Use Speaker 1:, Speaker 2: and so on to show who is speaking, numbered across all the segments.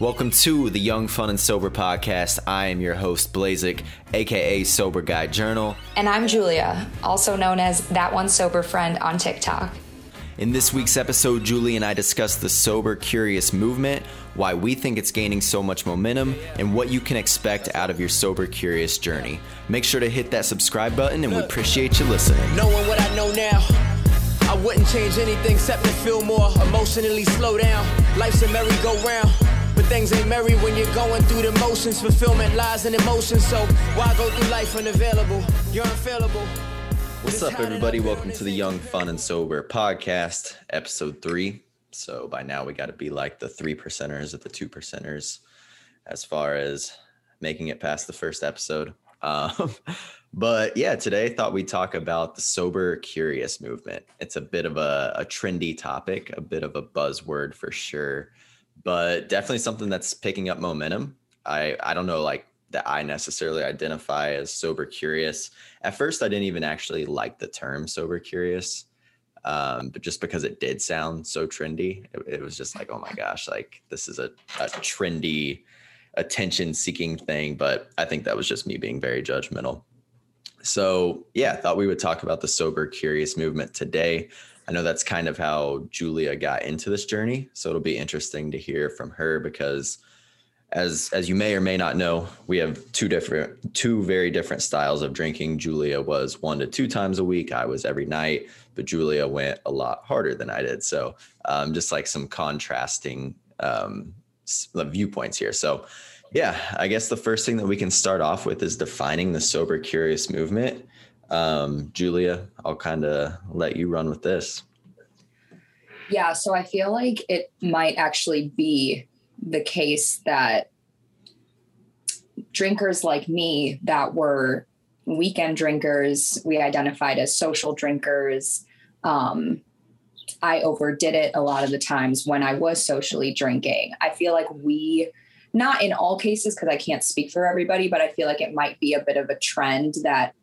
Speaker 1: Welcome to the Young, Fun, and Sober podcast. I am your host, Blazik, aka Sober Guy Journal.
Speaker 2: And I'm Julia, also known as That One Sober Friend on TikTok.
Speaker 1: In this week's episode, Julie and I discuss the Sober Curious movement, why we think it's gaining so much momentum, and what you can expect out of your Sober Curious journey. Make sure to hit that subscribe button, and we appreciate you listening.
Speaker 3: Knowing what I know now, I wouldn't change anything except to feel more emotionally slow down. Life's a merry-go-round. Things ain't merry when you're going through the motions. Fulfillment lies in emotion. So why go through life unavailable? You're unfailable.
Speaker 1: What's up, everybody? Welcome to the Young, Fun, and Sober podcast, episode three. So by now we got to be like the three percenters of the two percenters as far as making it past the first episode. Um, but yeah, today I thought we'd talk about the sober curious movement. It's a bit of a, a trendy topic, a bit of a buzzword for sure but definitely something that's picking up momentum. I I don't know like that I necessarily identify as sober curious. At first, I didn't even actually like the term sober curious, um, but just because it did sound so trendy, it, it was just like, oh my gosh, like this is a, a trendy, attention seeking thing. But I think that was just me being very judgmental. So, yeah, I thought we would talk about the sober curious movement today. I know that's kind of how Julia got into this journey. So it'll be interesting to hear from her because as as you may or may not know, we have two different two very different styles of drinking. Julia was one to two times a week. I was every night, but Julia went a lot harder than I did. So um, just like some contrasting um, viewpoints here. So yeah, I guess the first thing that we can start off with is defining the sober curious movement. Um, Julia, I'll kind of let you run with this.
Speaker 2: Yeah, so I feel like it might actually be the case that drinkers like me that were weekend drinkers, we identified as social drinkers. Um, I overdid it a lot of the times when I was socially drinking. I feel like we, not in all cases, because I can't speak for everybody, but I feel like it might be a bit of a trend that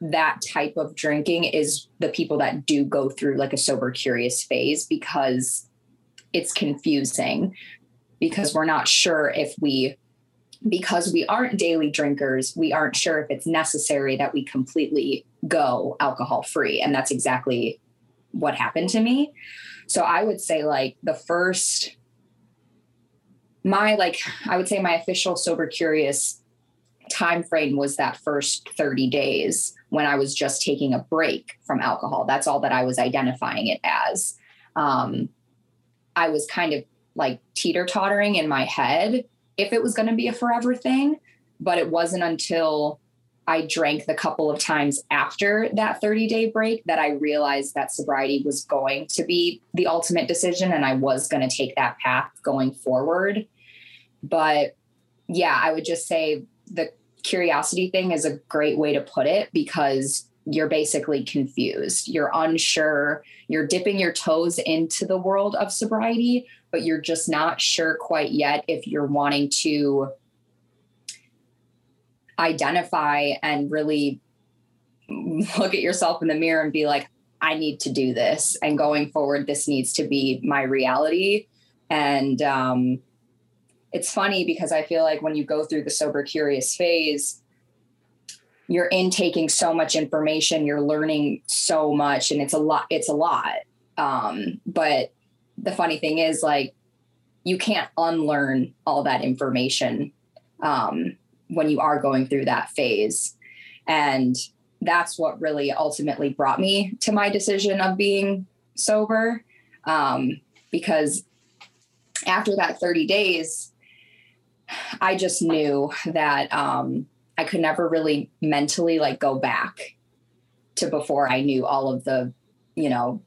Speaker 2: that type of drinking is the people that do go through like a sober curious phase because it's confusing because we're not sure if we because we aren't daily drinkers we aren't sure if it's necessary that we completely go alcohol free and that's exactly what happened to me. So i would say like the first my like i would say my official sober curious time frame was that first 30 days when I was just taking a break from alcohol. That's all that I was identifying it as. Um, I was kind of like teeter tottering in my head if it was going to be a forever thing. But it wasn't until I drank the couple of times after that 30 day break that I realized that sobriety was going to be the ultimate decision and I was going to take that path going forward. But yeah, I would just say the curiosity thing is a great way to put it because you're basically confused. You're unsure. You're dipping your toes into the world of sobriety, but you're just not sure quite yet if you're wanting to identify and really look at yourself in the mirror and be like, I need to do this. And going forward, this needs to be my reality. And um, it's funny because I feel like when you go through the sober curious phase, you're intaking so much information, you're learning so much, and it's a lot, it's a lot. Um, but the funny thing is, like, you can't unlearn all that information um, when you are going through that phase. And that's what really ultimately brought me to my decision of being sober. Um, because after that 30 days, I just knew that um, I could never really mentally like go back to before I knew all of the, you know,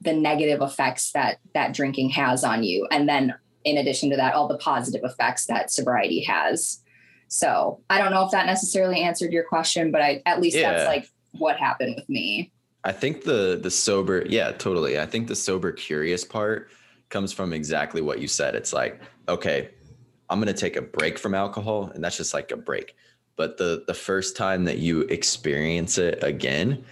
Speaker 2: the negative effects that that drinking has on you, and then in addition to that, all the positive effects that sobriety has. So I don't know if that necessarily answered your question, but I at least yeah. that's like what happened with me.
Speaker 1: I think the the sober, yeah, totally. I think the sober curious part comes from exactly what you said. It's like, okay, I'm going to take a break from alcohol and that's just like a break. But the the first time that you experience it again,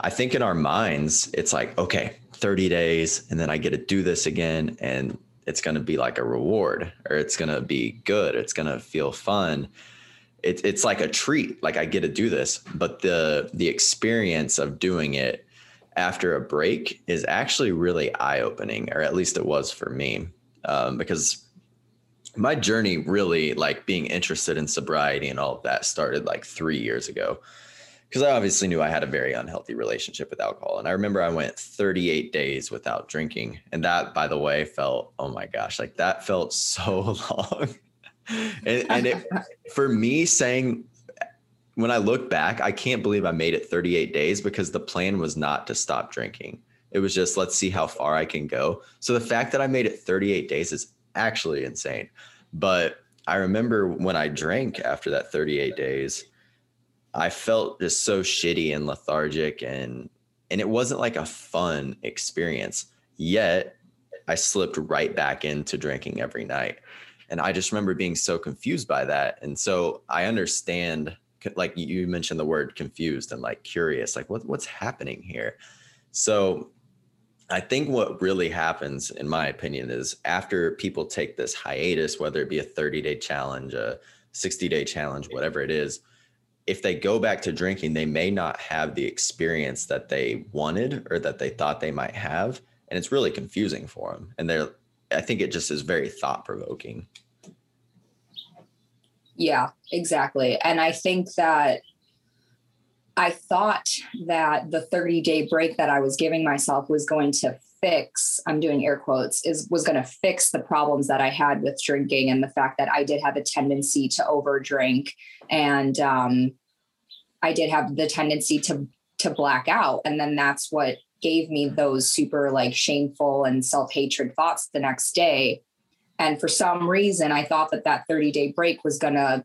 Speaker 1: I think in our minds it's like, okay, 30 days and then I get to do this again and it's going to be like a reward or it's going to be good it's going to feel fun it, it's like a treat like i get to do this but the the experience of doing it after a break is actually really eye-opening or at least it was for me um, because my journey really like being interested in sobriety and all of that started like three years ago because I obviously knew I had a very unhealthy relationship with alcohol. And I remember I went 38 days without drinking. And that, by the way, felt, oh my gosh, like that felt so long. and, and it, for me saying, when I look back, I can't believe I made it 38 days because the plan was not to stop drinking. It was just, let's see how far I can go. So the fact that I made it 38 days is actually insane. But I remember when I drank after that 38 days, I felt just so shitty and lethargic and and it wasn't like a fun experience. Yet I slipped right back into drinking every night. And I just remember being so confused by that. And so I understand like you mentioned the word confused and like curious, like what what's happening here? So I think what really happens, in my opinion, is after people take this hiatus, whether it be a 30 day challenge, a 60 day challenge, whatever it is, if they go back to drinking, they may not have the experience that they wanted or that they thought they might have. And it's really confusing for them. And they're, I think it just is very thought provoking.
Speaker 2: Yeah, exactly. And I think that I thought that the 30 day break that I was giving myself was going to fix, I'm doing air quotes, is was going to fix the problems that I had with drinking and the fact that I did have a tendency to overdrink and um, I did have the tendency to to black out. And then that's what gave me those super like shameful and self-hatred thoughts the next day. And for some reason, I thought that that 30 day break was going to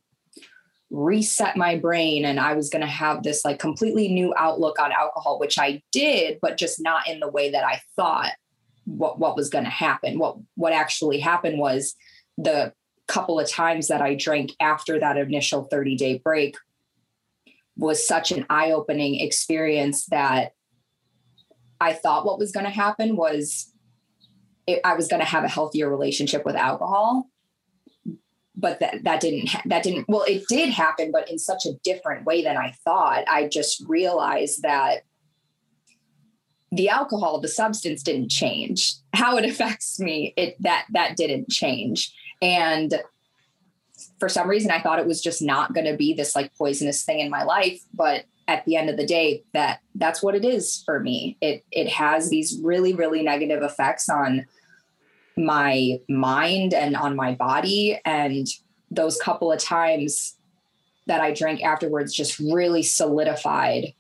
Speaker 2: reset my brain and I was going to have this like completely new outlook on alcohol, which I did, but just not in the way that I thought what, what was going to happen. What, what actually happened was the couple of times that I drank after that initial 30 day break was such an eye opening experience that I thought what was going to happen was it, I was going to have a healthier relationship with alcohol but that that didn't that didn't well it did happen but in such a different way than i thought. I just realized that the alcohol the substance didn't change. How it affects me it that that didn't change. And for some reason i thought it was just not going to be this like poisonous thing in my life but at the end of the day that that's what it is for me. It it has these really really negative effects on my mind and on my body. And those couple of times that I drank afterwards just really solidified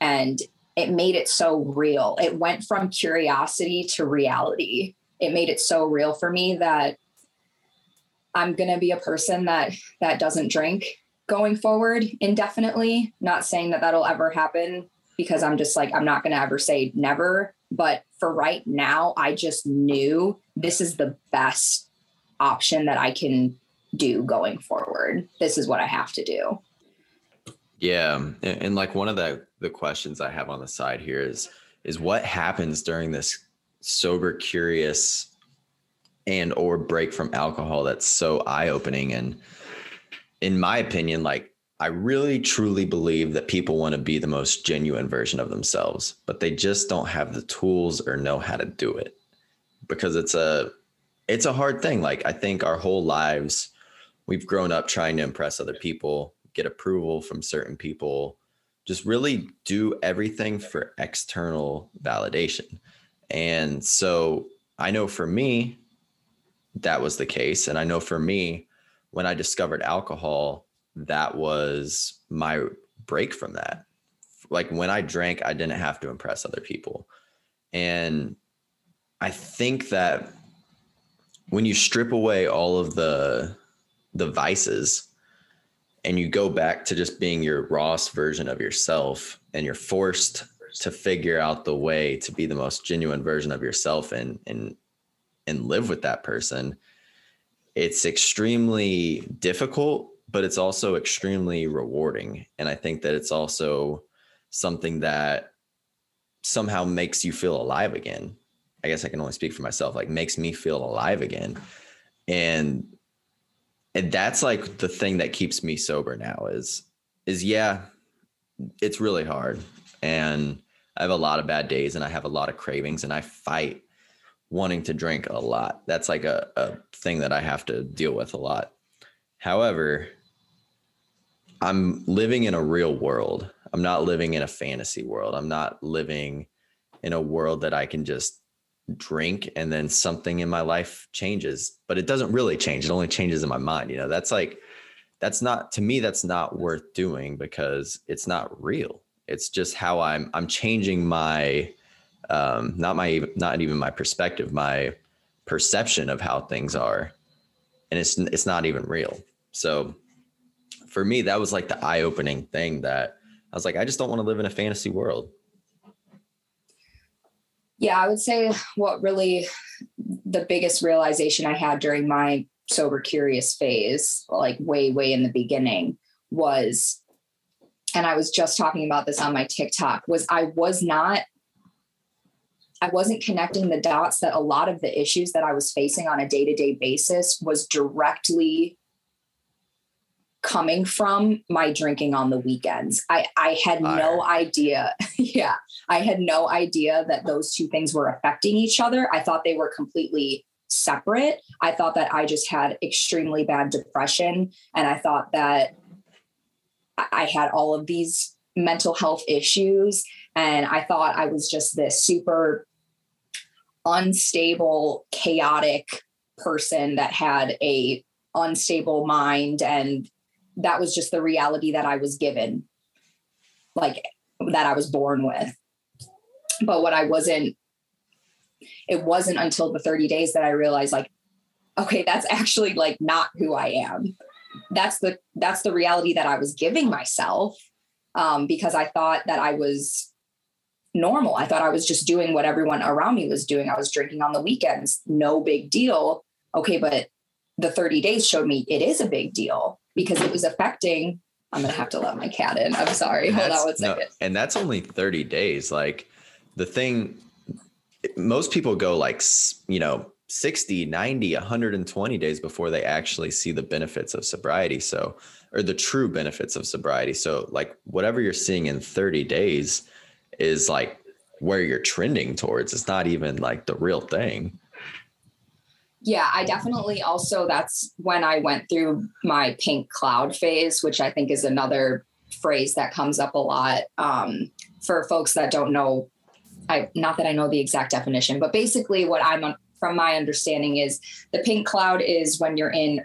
Speaker 2: and it made it so real. It went from curiosity to reality. It made it so real for me that I'm going to be a person that that doesn't drink going forward indefinitely. Not saying that that'll ever happen because I'm just like I'm not going to ever say never, but for right now, I just knew this is the best option that I can do going forward. This is what I have to do.
Speaker 1: Yeah, and, like one of the the questions I have on the side here is is what happens during this sober curious and or break from alcohol that's so eye-opening and in my opinion like I really truly believe that people want to be the most genuine version of themselves, but they just don't have the tools or know how to do it because it's a it's a hard thing. Like I think our whole lives we've grown up trying to impress other people, get approval from certain people, just really do everything for external validation. And so I know for me that was the case and I know for me when I discovered alcohol that was my break from that. Like when I drank, I didn't have to impress other people. And I think that when you strip away all of the the vices and you go back to just being your rawest version of yourself and you're forced to figure out the way to be the most genuine version of yourself and and and live with that person it's extremely difficult but it's also extremely rewarding. And I think that it's also something that somehow makes you feel alive again. I guess I can only speak for myself, like makes me feel alive again. And and that's like the thing that keeps me sober now is is yeah, it's really hard. And I have a lot of bad days and I have a lot of cravings and I fight wanting to drink a lot. That's like a, a thing that I have to deal with a lot. However, I'm living in a real world. I'm not living in a fantasy world. I'm not living in a world that I can just drink and then something in my life changes, but it doesn't really change. It only changes in my mind. You know, that's like, that's not to me, that's not worth doing because it's not real. It's just how I'm, I'm changing my, um, not my, not even my perspective, my perception of how things are. And it's, it's not even real. So for me, that was like the eye opening thing that I was like, I just don't want to live in a fantasy world.
Speaker 2: Yeah, I would say what really the biggest realization I had during my sober curious phase, like way, way in the beginning, was, and I was just talking about this on my TikTok, was I was not I wasn't connecting the dots that a lot of the issues that I was facing on a day to day basis was directly coming from my drinking on the weekends. I, I had no idea. yeah. I had no idea that those two things were affecting each other. I thought they were completely separate. I thought that I just had extremely bad depression. And I thought that I had all of these mental health issues. And I thought I was just this super unstable, chaotic person that had a unstable mind and that was just the reality that I was given, like that I was born with. But what I wasn't, it wasn't until the 30 days that I realized, like, okay, that's actually like not who I am. That's the that's the reality that I was giving myself um, because I thought that I was normal. I thought I was just doing what everyone around me was doing. I was drinking on the weekends, no big deal. Okay, but the 30 days showed me it is a big deal because it was affecting. I'm gonna have to let my cat in. I'm sorry. Hold on one second. No,
Speaker 1: and that's only 30 days. Like the thing, most people go like you know 60, 90, 120 days before they actually see the benefits of sobriety. So, or the true benefits of sobriety. So, like whatever you're seeing in 30 days is like where you're trending towards. It's not even like the real thing
Speaker 2: yeah, I definitely also that's when I went through my pink cloud phase, which I think is another phrase that comes up a lot um, for folks that don't know. I not that I know the exact definition, but basically what I'm from my understanding is the pink cloud is when you're in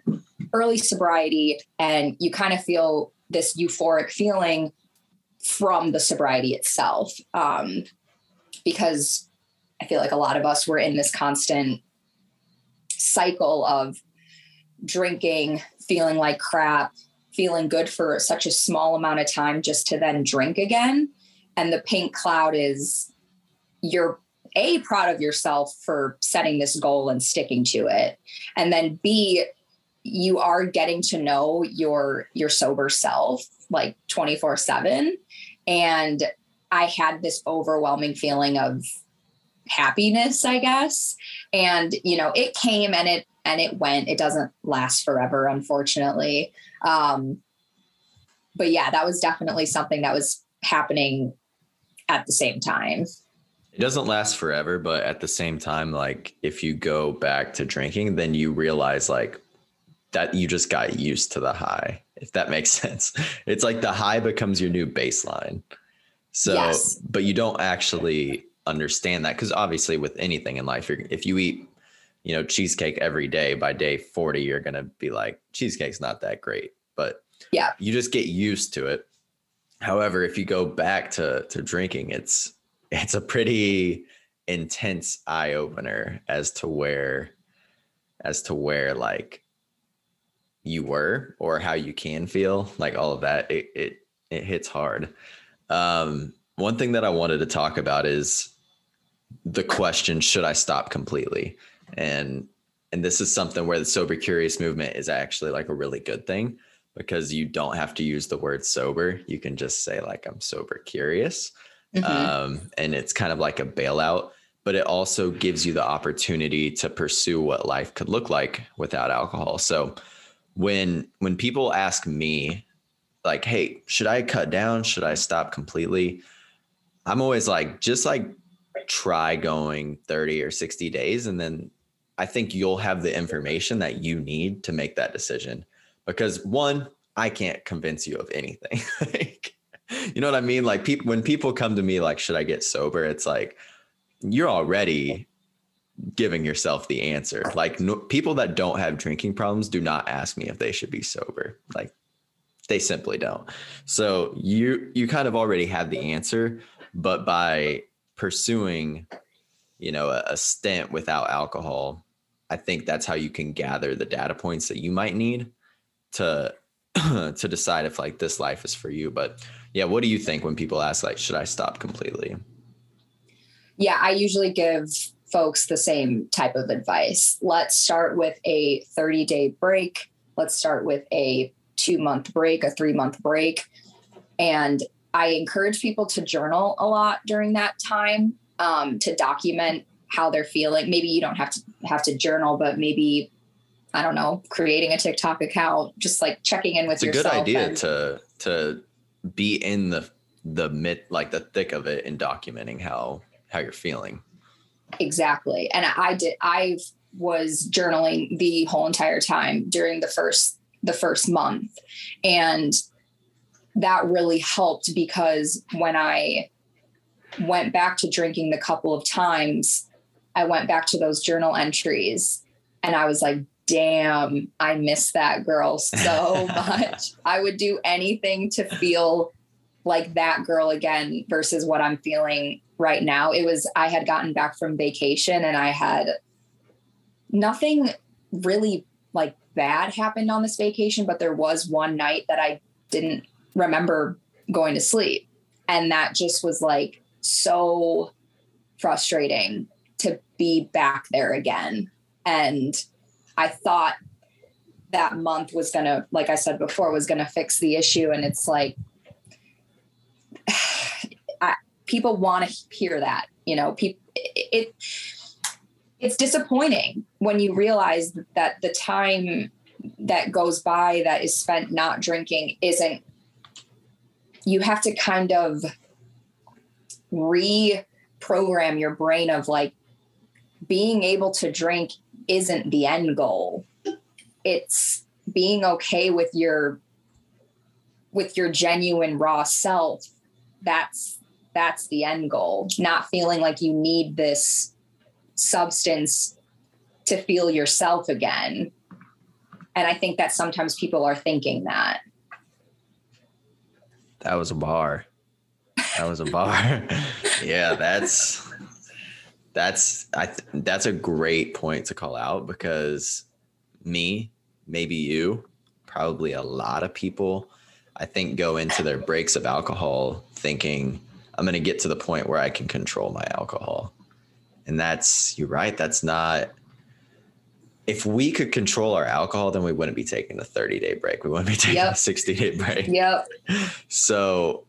Speaker 2: early sobriety and you kind of feel this euphoric feeling from the sobriety itself. Um, because I feel like a lot of us were in this constant cycle of drinking, feeling like crap, feeling good for such a small amount of time just to then drink again. And the pink cloud is you're a proud of yourself for setting this goal and sticking to it. And then B, you are getting to know your your sober self like 24 7 and i had this overwhelming feeling of happiness, I guess. And, you know, it came and it and it went. It doesn't last forever, unfortunately. Um, but yeah, that was definitely something that was happening at the same time.
Speaker 1: It doesn't last forever, but at the same time, like if you go back to drinking, then you realize like that you just got used to the high, if that makes sense. It's like the high becomes your new baseline. So, yes. but you don't actually understand that because obviously with anything in life if you eat you know cheesecake every day by day 40 you're going to be like cheesecake's not that great but
Speaker 2: yeah
Speaker 1: you just get used to it however if you go back to to drinking it's it's a pretty intense eye opener as to where as to where like you were or how you can feel like all of that it it, it hits hard. Um one thing that i wanted to talk about is the question should i stop completely? And and this is something where the sober curious movement is actually like a really good thing because you don't have to use the word sober. You can just say like i'm sober curious mm-hmm. um, and it's kind of like a bailout but it also gives you the opportunity to pursue what life could look like without alcohol. So when when people ask me like, "Hey, should I cut down? Should I stop completely?" I'm always like, just like try going 30 or 60 days and then I think you'll have the information that you need to make that decision. Because one, I can't convince you of anything. like, you know what I mean? Like people when people come to me like, should I get sober? It's like you're already giving yourself the answer. Like no, people that don't have drinking problems do not ask me if they should be sober. Like they simply don't. So you you kind of already have the answer, but by pursuing, you know, a, a stint without alcohol, I think that's how you can gather the data points that you might need to to decide if like this life is for you. But yeah, what do you think when people ask like, should I stop completely?
Speaker 2: Yeah, I usually give folks the same type of advice. Let's start with a 30 day break. Let's start with a two month break, a three month break. And I encourage people to journal a lot during that time um, to document how they're feeling. Maybe you don't have to have to journal, but maybe I don't know, creating a TikTok account, just like checking in with
Speaker 1: it's
Speaker 2: yourself.
Speaker 1: It's a good idea and, to to be in the the mid like the thick of it and documenting how how you're feeling.
Speaker 2: Exactly. And I did I was journaling the whole entire time during the first the first month. And that really helped because when I went back to drinking the couple of times, I went back to those journal entries and I was like, damn, I miss that girl so much. I would do anything to feel like that girl again versus what I'm feeling right now. It was, I had gotten back from vacation and I had nothing really like bad happened on this vacation, but there was one night that I didn't remember going to sleep. And that just was like so frustrating to be back there again. And I thought that month was going to, like I said before, was going to fix the issue. And it's like, I, people want to hear that, you know, people, it, it, it's disappointing when you realize that the time that goes by that is spent not drinking isn't you have to kind of reprogram your brain of like being able to drink isn't the end goal. It's being okay with your with your genuine raw self. That's that's the end goal. Not feeling like you need this substance to feel yourself again. And i think that sometimes people are thinking that.
Speaker 1: That was a bar. That was a bar. yeah, that's that's I th- that's a great point to call out because me, maybe you, probably a lot of people I think go into their breaks of alcohol thinking I'm going to get to the point where I can control my alcohol. And that's you're right, that's not if we could control our alcohol, then we wouldn't be taking a 30 day break. We wouldn't be taking yep. a 60 day break.
Speaker 2: Yep.
Speaker 1: So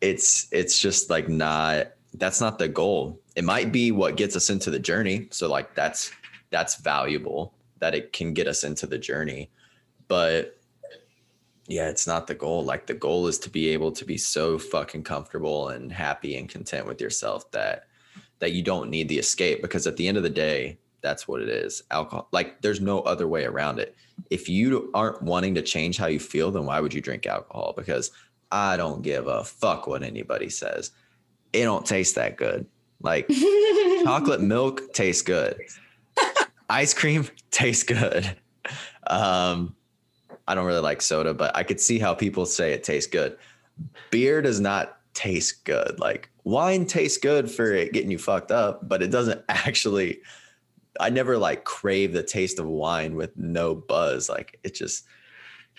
Speaker 1: it's it's just like not that's not the goal. It might be what gets us into the journey. So like that's that's valuable that it can get us into the journey. But yeah, it's not the goal. Like the goal is to be able to be so fucking comfortable and happy and content with yourself that that you don't need the escape because at the end of the day, that's what it is. Alcohol. Like there's no other way around it. If you aren't wanting to change how you feel, then why would you drink alcohol? Because I don't give a fuck what anybody says. It don't taste that good. Like chocolate milk tastes good. Ice cream tastes good. Um, I don't really like soda, but I could see how people say it tastes good. Beer does not taste good. Like wine tastes good for it getting you fucked up, but it doesn't actually I never like crave the taste of wine with no buzz. Like it just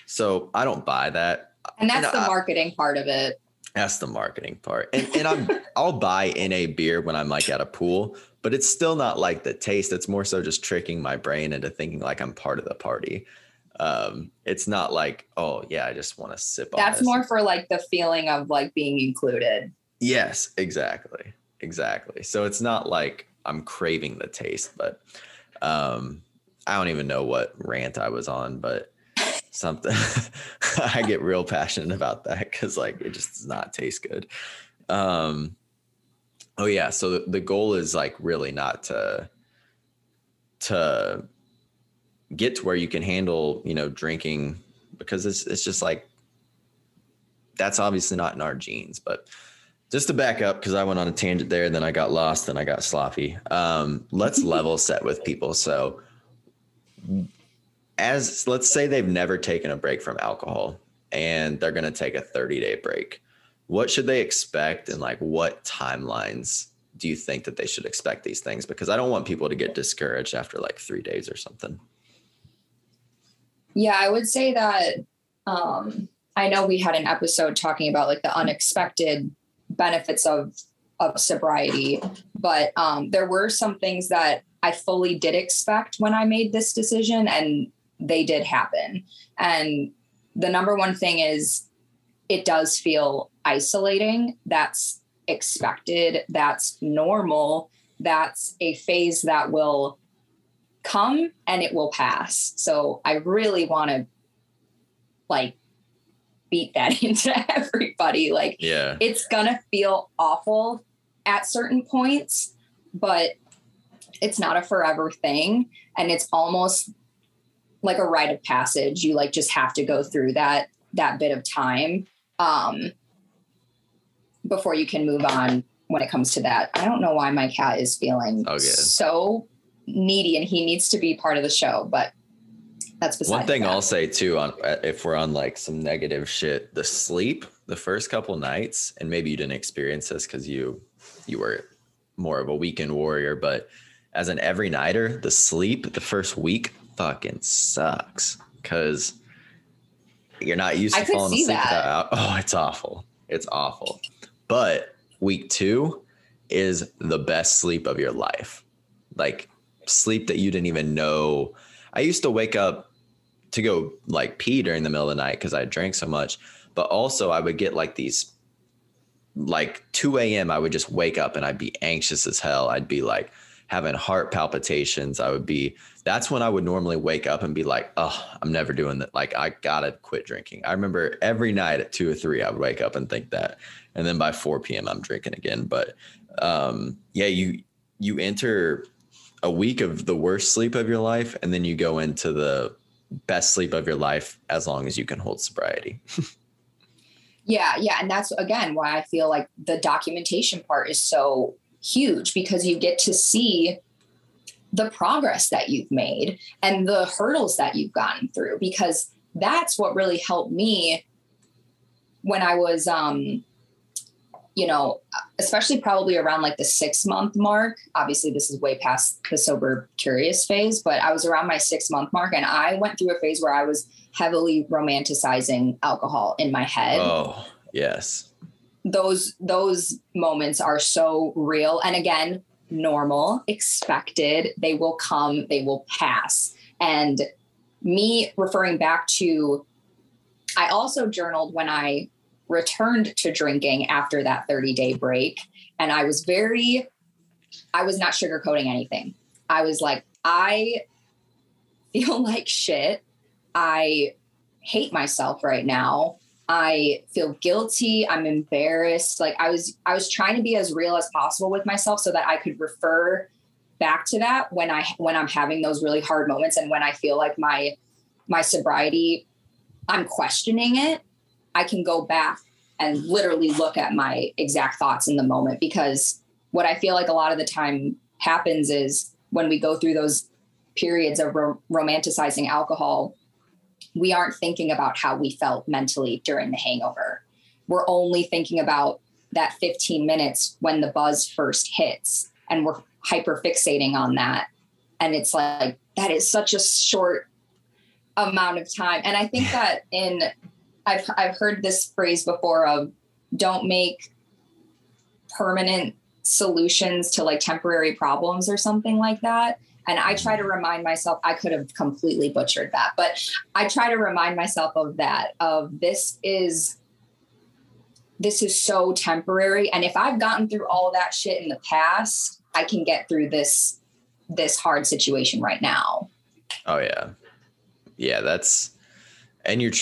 Speaker 1: so I don't buy that.
Speaker 2: And that's and the I, marketing part of it.
Speaker 1: That's the marketing part. And and I'm I'll buy in a beer when I'm like at a pool, but it's still not like the taste. It's more so just tricking my brain into thinking like I'm part of the party. Um, it's not like, oh yeah, I just want to sip
Speaker 2: That's more for like the feeling of like being included.
Speaker 1: Yes, exactly. exactly. So it's not like I'm craving the taste, but um, I don't even know what rant I was on, but something I get real passionate about that because like it just does not taste good. Um, oh yeah, so the, the goal is like really not to to get to where you can handle you know drinking because it's it's just like that's obviously not in our genes, but just to back up because I went on a tangent there, then I got lost then I got sloppy. Um, let's level set with people. So, as let's say they've never taken a break from alcohol and they're going to take a 30 day break, what should they expect and like what timelines do you think that they should expect these things? Because I don't want people to get discouraged after like three days or something.
Speaker 2: Yeah, I would say that um, I know we had an episode talking about like the unexpected benefits of of sobriety but um, there were some things that i fully did expect when i made this decision and they did happen. And the number one thing is it does feel isolating. That's expected. That's normal. That's a phase that will come and it will pass. So i really want to like beat that into everybody. Like,
Speaker 1: yeah,
Speaker 2: it's gonna feel awful at certain points, but it's not a forever thing. And it's almost like a rite of passage. You like just have to go through that that bit of time um, before you can move on when it comes to that. I don't know why my cat is feeling oh, so needy and he needs to be part of the show, but that's
Speaker 1: one thing that. I'll say too. On uh, if we're on like some negative shit, the sleep the first couple nights, and maybe you didn't experience this because you you were more of a weekend warrior, but as an every nighter, the sleep the first week fucking sucks because you're not used to falling asleep that. Oh, it's awful. It's awful. But week two is the best sleep of your life. Like sleep that you didn't even know. I used to wake up to go like pee during the middle of the night because I drank so much. But also, I would get like these, like 2 a.m., I would just wake up and I'd be anxious as hell. I'd be like having heart palpitations. I would be, that's when I would normally wake up and be like, oh, I'm never doing that. Like, I gotta quit drinking. I remember every night at two or three, I would wake up and think that. And then by 4 p.m., I'm drinking again. But um, yeah, you, you enter a week of the worst sleep of your life and then you go into the best sleep of your life as long as you can hold sobriety.
Speaker 2: yeah, yeah. And that's again why I feel like the documentation part is so huge because you get to see the progress that you've made and the hurdles that you've gotten through because that's what really helped me when I was um you know, especially probably around like the six month mark. Obviously, this is way past the sober curious phase, but I was around my six month mark and I went through a phase where I was heavily romanticizing alcohol in my head.
Speaker 1: Oh, yes.
Speaker 2: Those those moments are so real. And again, normal, expected. They will come, they will pass. And me referring back to I also journaled when I returned to drinking after that 30 day break. And I was very, I was not sugarcoating anything. I was like, I feel like shit. I hate myself right now. I feel guilty. I'm embarrassed. Like I was, I was trying to be as real as possible with myself so that I could refer back to that when I, when I'm having those really hard moments and when I feel like my, my sobriety, I'm questioning it I can go back and literally look at my exact thoughts in the moment because what I feel like a lot of the time happens is when we go through those periods of ro- romanticizing alcohol, we aren't thinking about how we felt mentally during the hangover. We're only thinking about that 15 minutes when the buzz first hits and we're hyper fixating on that. And it's like, that is such a short amount of time. And I think that in I've I've heard this phrase before of don't make permanent solutions to like temporary problems or something like that. And I try to remind myself, I could have completely butchered that, but I try to remind myself of that, of this is this is so temporary. And if I've gotten through all that shit in the past, I can get through this this hard situation right now.
Speaker 1: Oh yeah. Yeah, that's and you're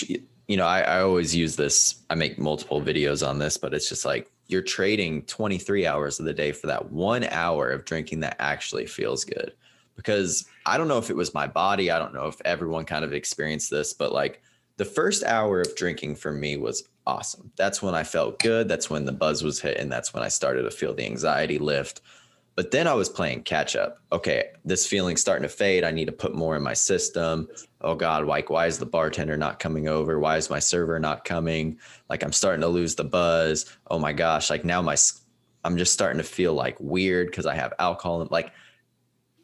Speaker 1: you know, I, I always use this. I make multiple videos on this, but it's just like you're trading 23 hours of the day for that one hour of drinking that actually feels good. Because I don't know if it was my body, I don't know if everyone kind of experienced this, but like the first hour of drinking for me was awesome. That's when I felt good. That's when the buzz was hit. And That's when I started to feel the anxiety lift. But then I was playing catch up. Okay, this feeling's starting to fade. I need to put more in my system. Oh God, like why is the bartender not coming over? Why is my server not coming? Like I'm starting to lose the buzz. Oh my gosh, like now my I'm just starting to feel like weird because I have alcohol. And like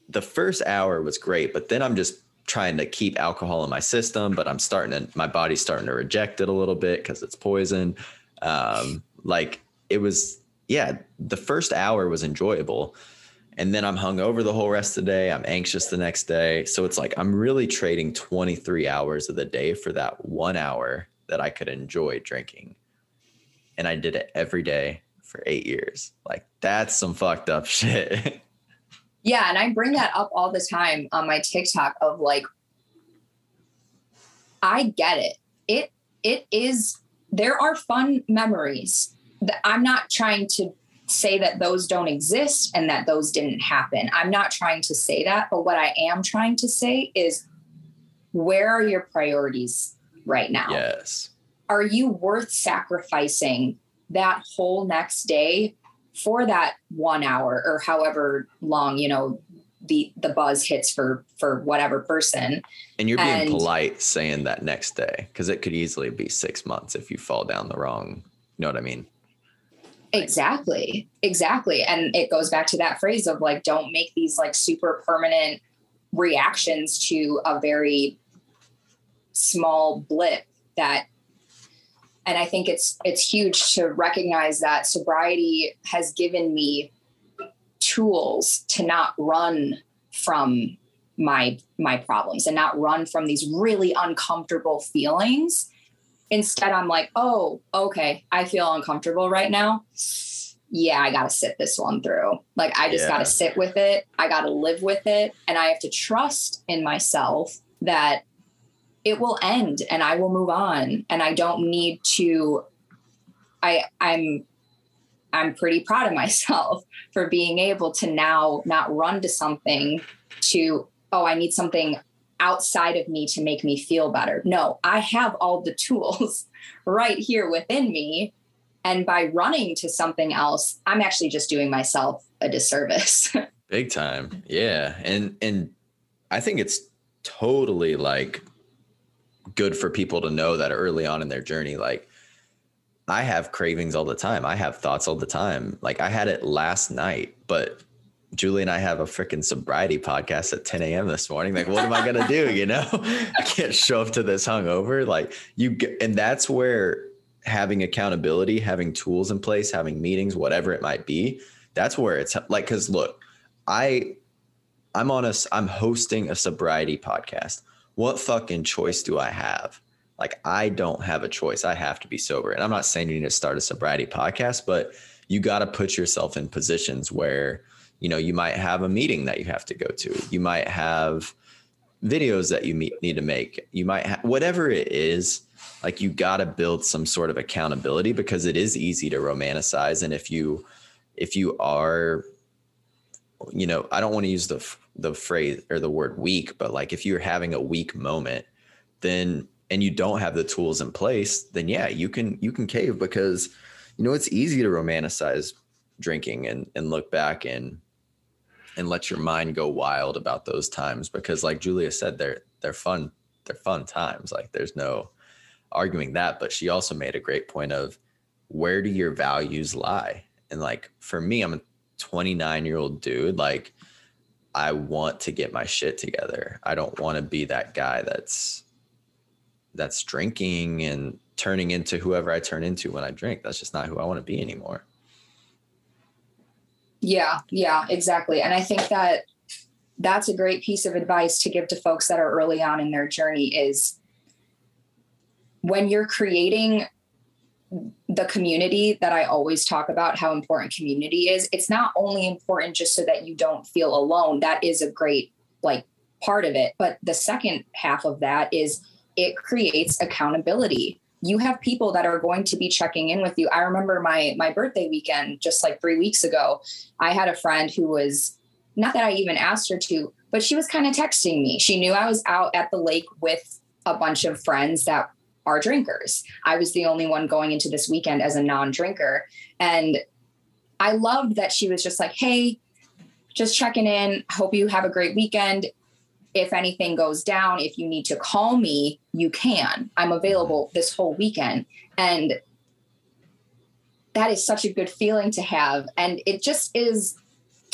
Speaker 1: the first hour was great, but then I'm just trying to keep alcohol in my system, but I'm starting to my body's starting to reject it a little bit because it's poison. Um, like it was yeah, the first hour was enjoyable. And then I'm hung over the whole rest of the day. I'm anxious the next day. So it's like I'm really trading 23 hours of the day for that one hour that I could enjoy drinking. And I did it every day for eight years. Like that's some fucked up shit.
Speaker 2: Yeah. And I bring that up all the time on my TikTok of like, I get it. It it is there are fun memories that I'm not trying to say that those don't exist and that those didn't happen. I'm not trying to say that, but what I am trying to say is where are your priorities right now?
Speaker 1: Yes.
Speaker 2: Are you worth sacrificing that whole next day for that 1 hour or however long, you know, the the buzz hits for for whatever person.
Speaker 1: And you're being and, polite saying that next day because it could easily be 6 months if you fall down the wrong, you know what I mean?
Speaker 2: Exactly. Exactly. And it goes back to that phrase of like, don't make these like super permanent reactions to a very small blip that and i think it's it's huge to recognize that sobriety has given me tools to not run from my my problems and not run from these really uncomfortable feelings Instead, I'm like, oh, okay, I feel uncomfortable right now. Yeah, I got to sit this one through. Like, I just yeah. got to sit with it. I got to live with it. And I have to trust in myself that it will end and I will move on. And I don't need to, I, I'm, I'm pretty proud of myself for being able to now not run to something to, oh, I need something outside of me to make me feel better. No, I have all the tools right here within me. And by running to something else, I'm actually just doing myself a disservice.
Speaker 1: Big time. Yeah. And and I think it's totally like good for people to know that early on in their journey like I have cravings all the time. I have thoughts all the time. Like I had it last night, but Julie and I have a freaking sobriety podcast at 10 a.m. this morning. Like, what am I gonna do? You know, I can't show up to this hungover. Like you get, and that's where having accountability, having tools in place, having meetings, whatever it might be, that's where it's like, cause look, I, I'm on a, I'm hosting a sobriety podcast. What fucking choice do I have? Like, I don't have a choice. I have to be sober. And I'm not saying you need to start a sobriety podcast, but you got to put yourself in positions where, you know you might have a meeting that you have to go to you might have videos that you meet, need to make you might have whatever it is like you got to build some sort of accountability because it is easy to romanticize and if you if you are you know i don't want to use the the phrase or the word weak but like if you're having a weak moment then and you don't have the tools in place then yeah you can you can cave because you know it's easy to romanticize drinking and and look back and and let your mind go wild about those times because like Julia said they're they're fun they're fun times. Like there's no arguing that but she also made a great point of where do your values lie? And like for me I'm a 29 year old dude like I want to get my shit together. I don't want to be that guy that's that's drinking and turning into whoever I turn into when I drink. That's just not who I want to be anymore.
Speaker 2: Yeah, yeah, exactly. And I think that that's a great piece of advice to give to folks that are early on in their journey is when you're creating the community that I always talk about how important community is. It's not only important just so that you don't feel alone. That is a great like part of it, but the second half of that is it creates accountability. You have people that are going to be checking in with you. I remember my my birthday weekend just like 3 weeks ago. I had a friend who was not that I even asked her to, but she was kind of texting me. She knew I was out at the lake with a bunch of friends that are drinkers. I was the only one going into this weekend as a non drinker. And I loved that she was just like, hey, just checking in. Hope you have a great weekend. If anything goes down, if you need to call me, you can. I'm available this whole weekend. And that is such a good feeling to have. And it just is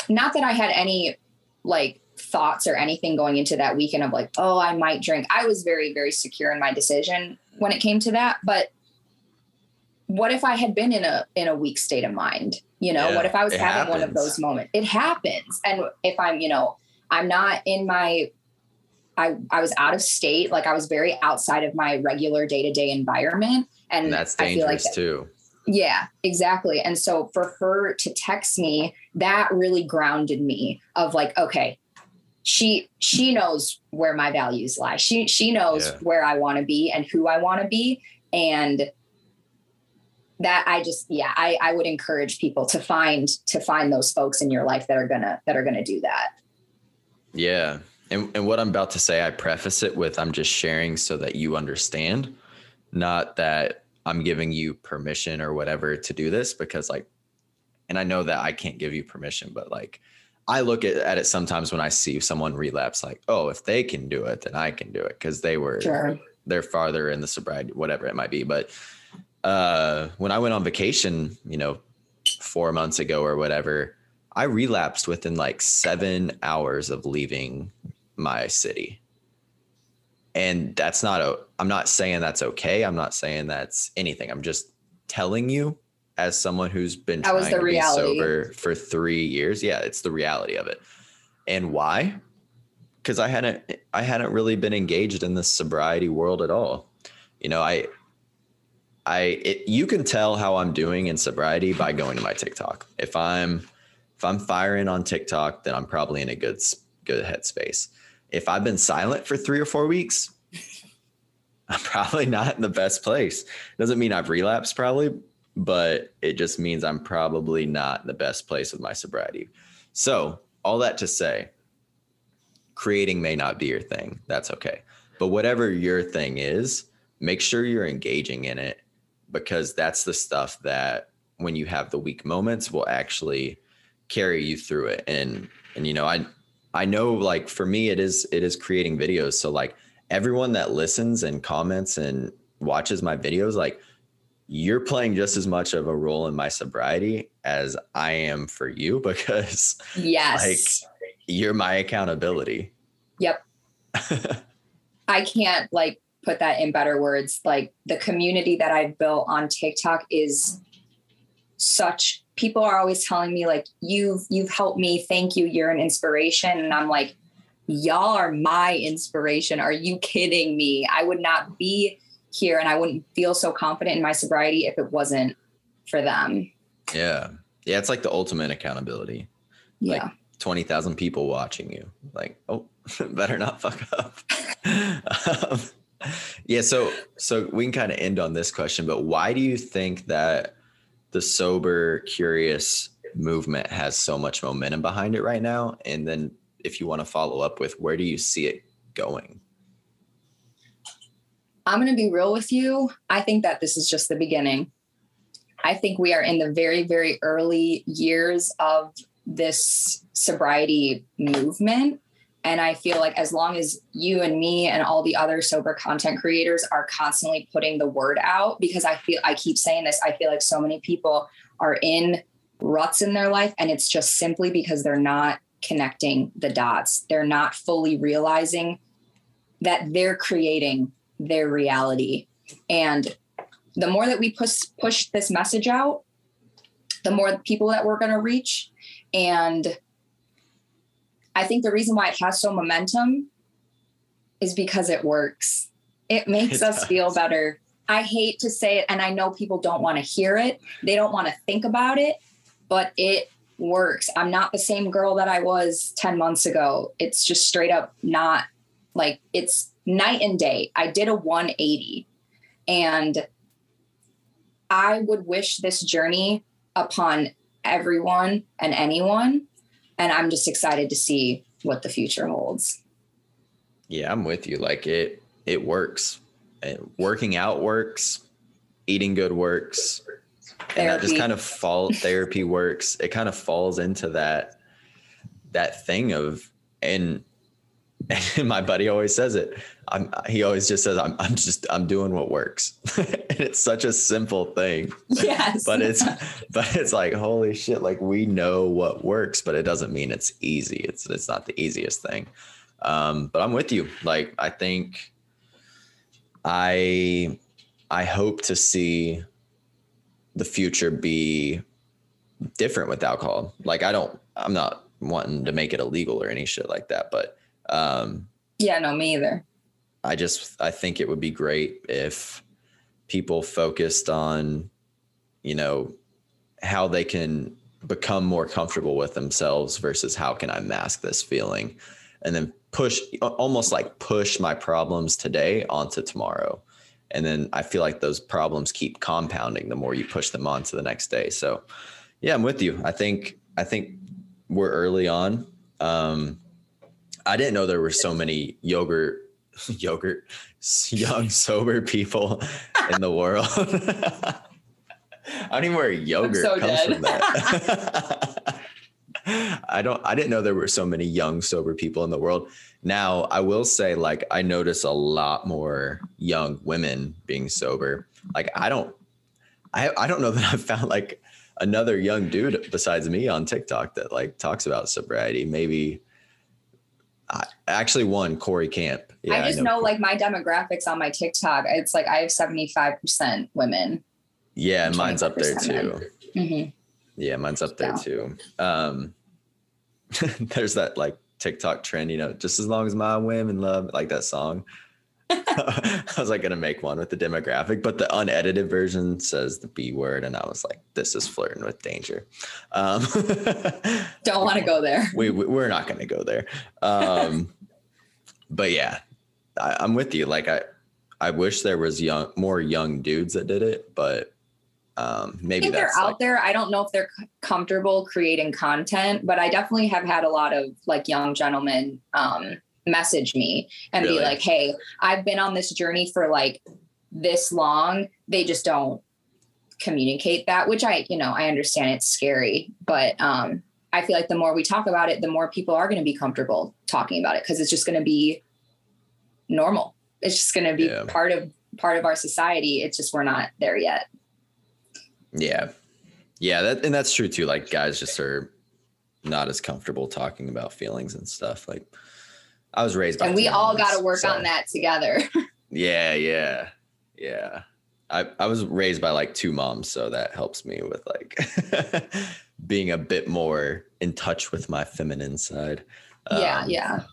Speaker 2: not that I had any like thoughts or anything going into that weekend of like, oh, I might drink. I was very, very secure in my decision when it came to that. But what if I had been in a in a weak state of mind? You know, yeah, what if I was having happens. one of those moments? It happens. And if I'm, you know, I'm not in my I I was out of state, like I was very outside of my regular day-to-day environment. And,
Speaker 1: and that's dangerous like that, too.
Speaker 2: Yeah, exactly. And so for her to text me, that really grounded me of like, okay, she she knows where my values lie. She she knows yeah. where I want to be and who I want to be. And that I just yeah, I, I would encourage people to find to find those folks in your life that are gonna that are gonna do that.
Speaker 1: Yeah. And and what I'm about to say, I preface it with I'm just sharing so that you understand, not that I'm giving you permission or whatever to do this because like and I know that I can't give you permission, but like I look at, at it sometimes when I see someone relapse, like, oh, if they can do it, then I can do it because they were sure. they're farther in the sobriety, whatever it might be. But uh, when I went on vacation, you know, four months ago or whatever, I relapsed within like seven hours of leaving my city. And that's not a, I'm not saying that's okay. I'm not saying that's anything. I'm just telling you as someone who's been that trying to reality. be sober for three years. Yeah, it's the reality of it. And why? Because I hadn't I hadn't really been engaged in the sobriety world at all. You know, I I it, you can tell how I'm doing in sobriety by going to my TikTok. If I'm if I'm firing on TikTok, then I'm probably in a good good headspace. If I've been silent for three or four weeks, I'm probably not in the best place. Doesn't mean I've relapsed, probably, but it just means I'm probably not in the best place with my sobriety. So, all that to say, creating may not be your thing. That's okay. But whatever your thing is, make sure you're engaging in it because that's the stuff that when you have the weak moments will actually carry you through it. And and you know, I I know like for me it is it is creating videos. So like everyone that listens and comments and watches my videos like you're playing just as much of a role in my sobriety as I am for you because
Speaker 2: yes
Speaker 1: like you're my accountability.
Speaker 2: Yep. I can't like put that in better words. Like the community that I've built on TikTok is such people are always telling me like you've you've helped me thank you you're an inspiration and i'm like y'all are my inspiration are you kidding me i would not be here and I wouldn't feel so confident in my sobriety if it wasn't for them.
Speaker 1: Yeah. Yeah. It's like the ultimate accountability.
Speaker 2: Yeah.
Speaker 1: Like 20,000 people watching you. Like, oh, better not fuck up. um, yeah. So, so we can kind of end on this question, but why do you think that the sober, curious movement has so much momentum behind it right now? And then if you want to follow up with where do you see it going?
Speaker 2: I'm going to be real with you. I think that this is just the beginning. I think we are in the very, very early years of this sobriety movement. And I feel like as long as you and me and all the other sober content creators are constantly putting the word out, because I feel, I keep saying this, I feel like so many people are in ruts in their life. And it's just simply because they're not connecting the dots. They're not fully realizing that they're creating their reality. And the more that we push push this message out, the more people that we're going to reach. And I think the reason why it has so momentum is because it works. It makes it us does. feel better. I hate to say it, and I know people don't want to hear it. They don't want to think about it, but it works. I'm not the same girl that I was 10 months ago. It's just straight up not like it's night and day. I did a 180 and I would wish this journey upon everyone and anyone. And I'm just excited to see what the future holds.
Speaker 1: Yeah, I'm with you. Like it, it works. working out works. Eating good works. Therapy. And that just kind of fall therapy works. It kind of falls into that that thing of and and my buddy always says it. I'm, he always just says, I'm, I'm just, I'm doing what works. and it's such a simple thing.
Speaker 2: Yes.
Speaker 1: but it's, but it's like, holy shit. Like we know what works, but it doesn't mean it's easy. It's, it's not the easiest thing. Um, but I'm with you. Like, I think I, I hope to see the future be different with alcohol. Like I don't, I'm not wanting to make it illegal or any shit like that, but um,
Speaker 2: yeah, no, me either.
Speaker 1: I just I think it would be great if people focused on, you know, how they can become more comfortable with themselves versus how can I mask this feeling, and then push almost like push my problems today onto tomorrow. And then I feel like those problems keep compounding the more you push them on to the next day. So yeah, I'm with you. I think I think we're early on. Um, I didn't know there were so many yogurt, yogurt, young sober people in the world. I don't even where yogurt so comes dead. from that. I don't I didn't know there were so many young sober people in the world. Now, I will say like I notice a lot more young women being sober. Like I don't I I don't know that I've found like another young dude besides me on TikTok that like talks about sobriety. Maybe I actually one Corey Camp.
Speaker 2: Yeah, I just I know, know like my demographics on my TikTok. It's like I have seventy five percent women.
Speaker 1: Yeah, mine's up there too. Mm-hmm. Yeah, mine's up there so. too. Um, there's that like TikTok trend, you know, just as long as my women love like that song. I was like gonna make one with the demographic, but the unedited version says the B word, and I was like, "This is flirting with danger." Um,
Speaker 2: Don't want to go there.
Speaker 1: We, we are not gonna go there. Um, but yeah, I, am with you. Like I, I wish there was young, more young dudes that did it, but um, maybe
Speaker 2: they're out like, there. I don't know if they're comfortable creating content, but I definitely have had a lot of like young gentlemen um, message me and really? be like, hey, I've been on this journey for like this long. They just don't communicate that, which I, you know, I understand it's scary, but um, I feel like the more we talk about it, the more people are going to be comfortable talking about it because it's just going to be normal. It's just going to be yeah. part of part of our society. It's just we're not there yet.
Speaker 1: Yeah. Yeah, that and that's true too. Like guys just are not as comfortable talking about feelings and stuff. Like I was raised by
Speaker 2: and we all got to work so. on that together.
Speaker 1: yeah, yeah, yeah. I, I was raised by like two moms, so that helps me with like being a bit more in touch with my feminine side.
Speaker 2: Yeah, um, yeah.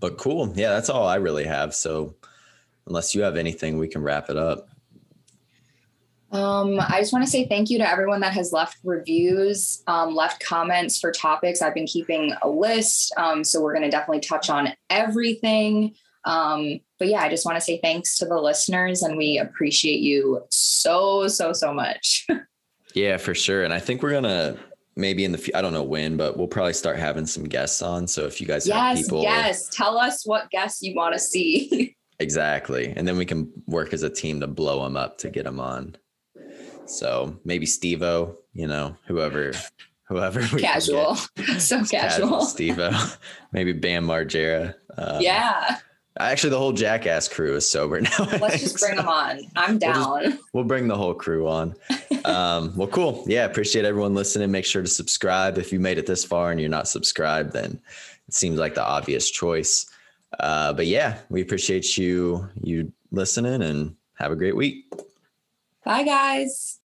Speaker 1: But cool. Yeah, that's all I really have. So unless you have anything, we can wrap it up.
Speaker 2: Um, I just want to say thank you to everyone that has left reviews, um, left comments for topics. I've been keeping a list. Um, so we're going to definitely touch on everything. Um, but yeah, I just want to say thanks to the listeners and we appreciate you so, so, so much.
Speaker 1: yeah, for sure. And I think we're going to maybe in the, I don't know when, but we'll probably start having some guests on. So if you guys
Speaker 2: yes,
Speaker 1: have people,
Speaker 2: yes, tell us what guests you want to see.
Speaker 1: exactly. And then we can work as a team to blow them up to get them on. So maybe Steve-O, you know, whoever, whoever.
Speaker 2: Casual, so casual.
Speaker 1: Steve-O, maybe Bam Margera.
Speaker 2: Um, yeah.
Speaker 1: Actually, the whole Jackass crew is sober now.
Speaker 2: Let's just bring them on. I'm down.
Speaker 1: We'll, just, we'll, bring the whole crew on. Um, well, cool. Yeah, appreciate everyone listening. Make sure to subscribe if you made it this far and you're not subscribed. Then it seems like the obvious choice. Uh, but yeah, we appreciate you you listening and have a great week.
Speaker 2: Bye, guys.